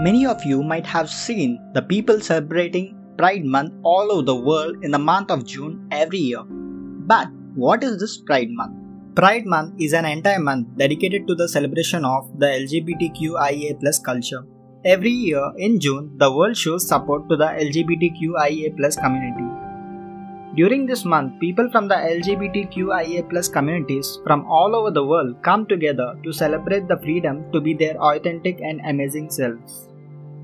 Many of you might have seen the people celebrating Pride Month all over the world in the month of June every year. But what is this Pride Month? Pride Month is an entire month dedicated to the celebration of the LGBTQIA culture. Every year in June, the world shows support to the LGBTQIA community. During this month, people from the LGBTQIA communities from all over the world come together to celebrate the freedom to be their authentic and amazing selves.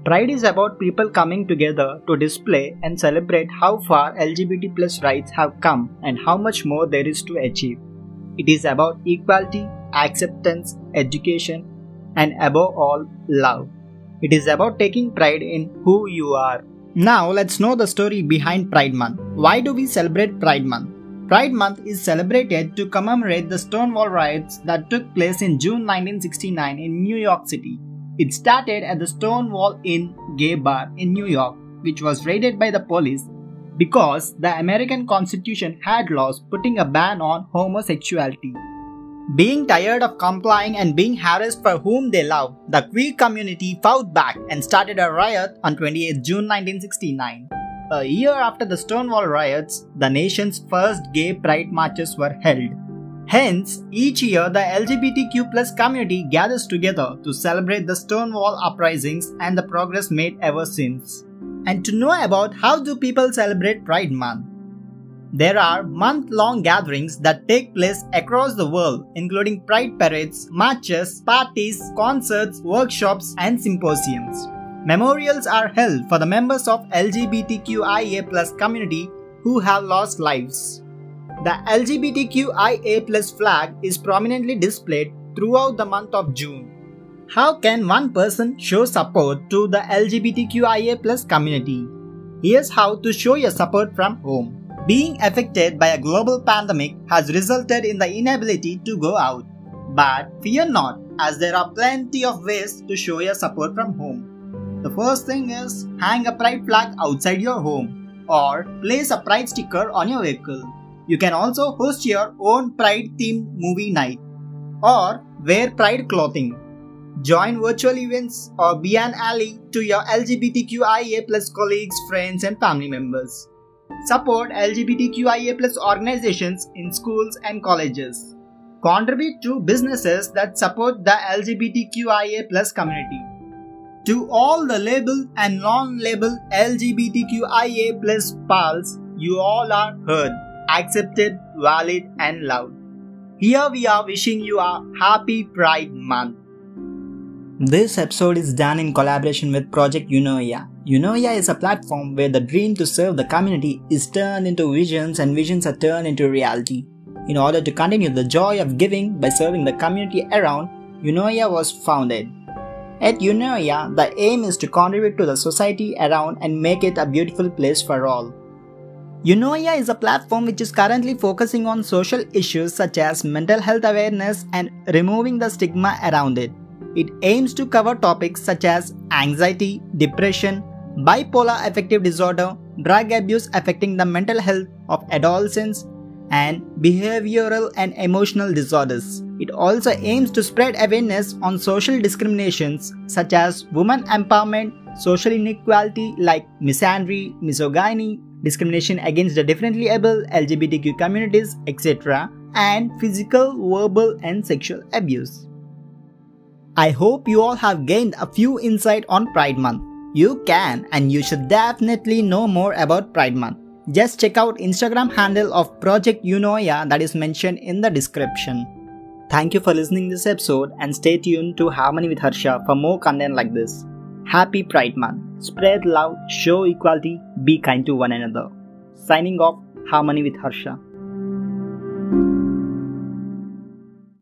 Pride is about people coming together to display and celebrate how far LGBT plus rights have come and how much more there is to achieve. It is about equality, acceptance, education, and above all, love. It is about taking pride in who you are. Now, let's know the story behind Pride Month. Why do we celebrate Pride Month? Pride Month is celebrated to commemorate the Stonewall riots that took place in June 1969 in New York City. It started at the Stonewall Inn gay bar in New York, which was raided by the police because the American Constitution had laws putting a ban on homosexuality. Being tired of complying and being harassed for whom they love, the queer community fought back and started a riot on 28 June 1969. A year after the Stonewall riots, the nation's first gay pride marches were held. Hence, each year the LGBTQ community gathers together to celebrate the Stonewall uprisings and the progress made ever since and to know about how do people celebrate Pride Month. There are month-long gatherings that take place across the world including pride parades, marches, parties, concerts, workshops and symposiums. Memorials are held for the members of LGBTQIA community who have lost lives. The LGBTQIA flag is prominently displayed throughout the month of June. How can one person show support to the LGBTQIA community? Here's how to show your support from home. Being affected by a global pandemic has resulted in the inability to go out. But fear not, as there are plenty of ways to show your support from home. The first thing is hang a pride flag outside your home or place a pride sticker on your vehicle. You can also host your own pride themed movie night or wear pride clothing Join virtual events or be an ally to your LGBTQIA colleagues, friends, and family members. Support LGBTQIA organizations in schools and colleges. Contribute to businesses that support the LGBTQIA community. To all the label and non-label LGBTQIA pals, you all are heard, accepted, valid, and loved. Here we are wishing you a happy Pride Month. This episode is done in collaboration with Project Eunoia. Eunoia is a platform where the dream to serve the community is turned into visions and visions are turned into reality. In order to continue the joy of giving by serving the community around, Eunoia was founded. At Eunoia, the aim is to contribute to the society around and make it a beautiful place for all. Eunoia is a platform which is currently focusing on social issues such as mental health awareness and removing the stigma around it. It aims to cover topics such as anxiety, depression, bipolar affective disorder, drug abuse affecting the mental health of adolescents, and behavioral and emotional disorders. It also aims to spread awareness on social discriminations such as women empowerment, social inequality like misandry, misogyny, discrimination against the differently able LGBTQ communities, etc., and physical, verbal, and sexual abuse. I hope you all have gained a few insight on Pride Month. You can and you should definitely know more about Pride Month. Just check out Instagram handle of Project Eunoia that is mentioned in the description. Thank you for listening this episode and stay tuned to Harmony with Harsha for more content like this. Happy Pride Month. Spread love, show equality, be kind to one another. Signing off, Harmony with Harsha.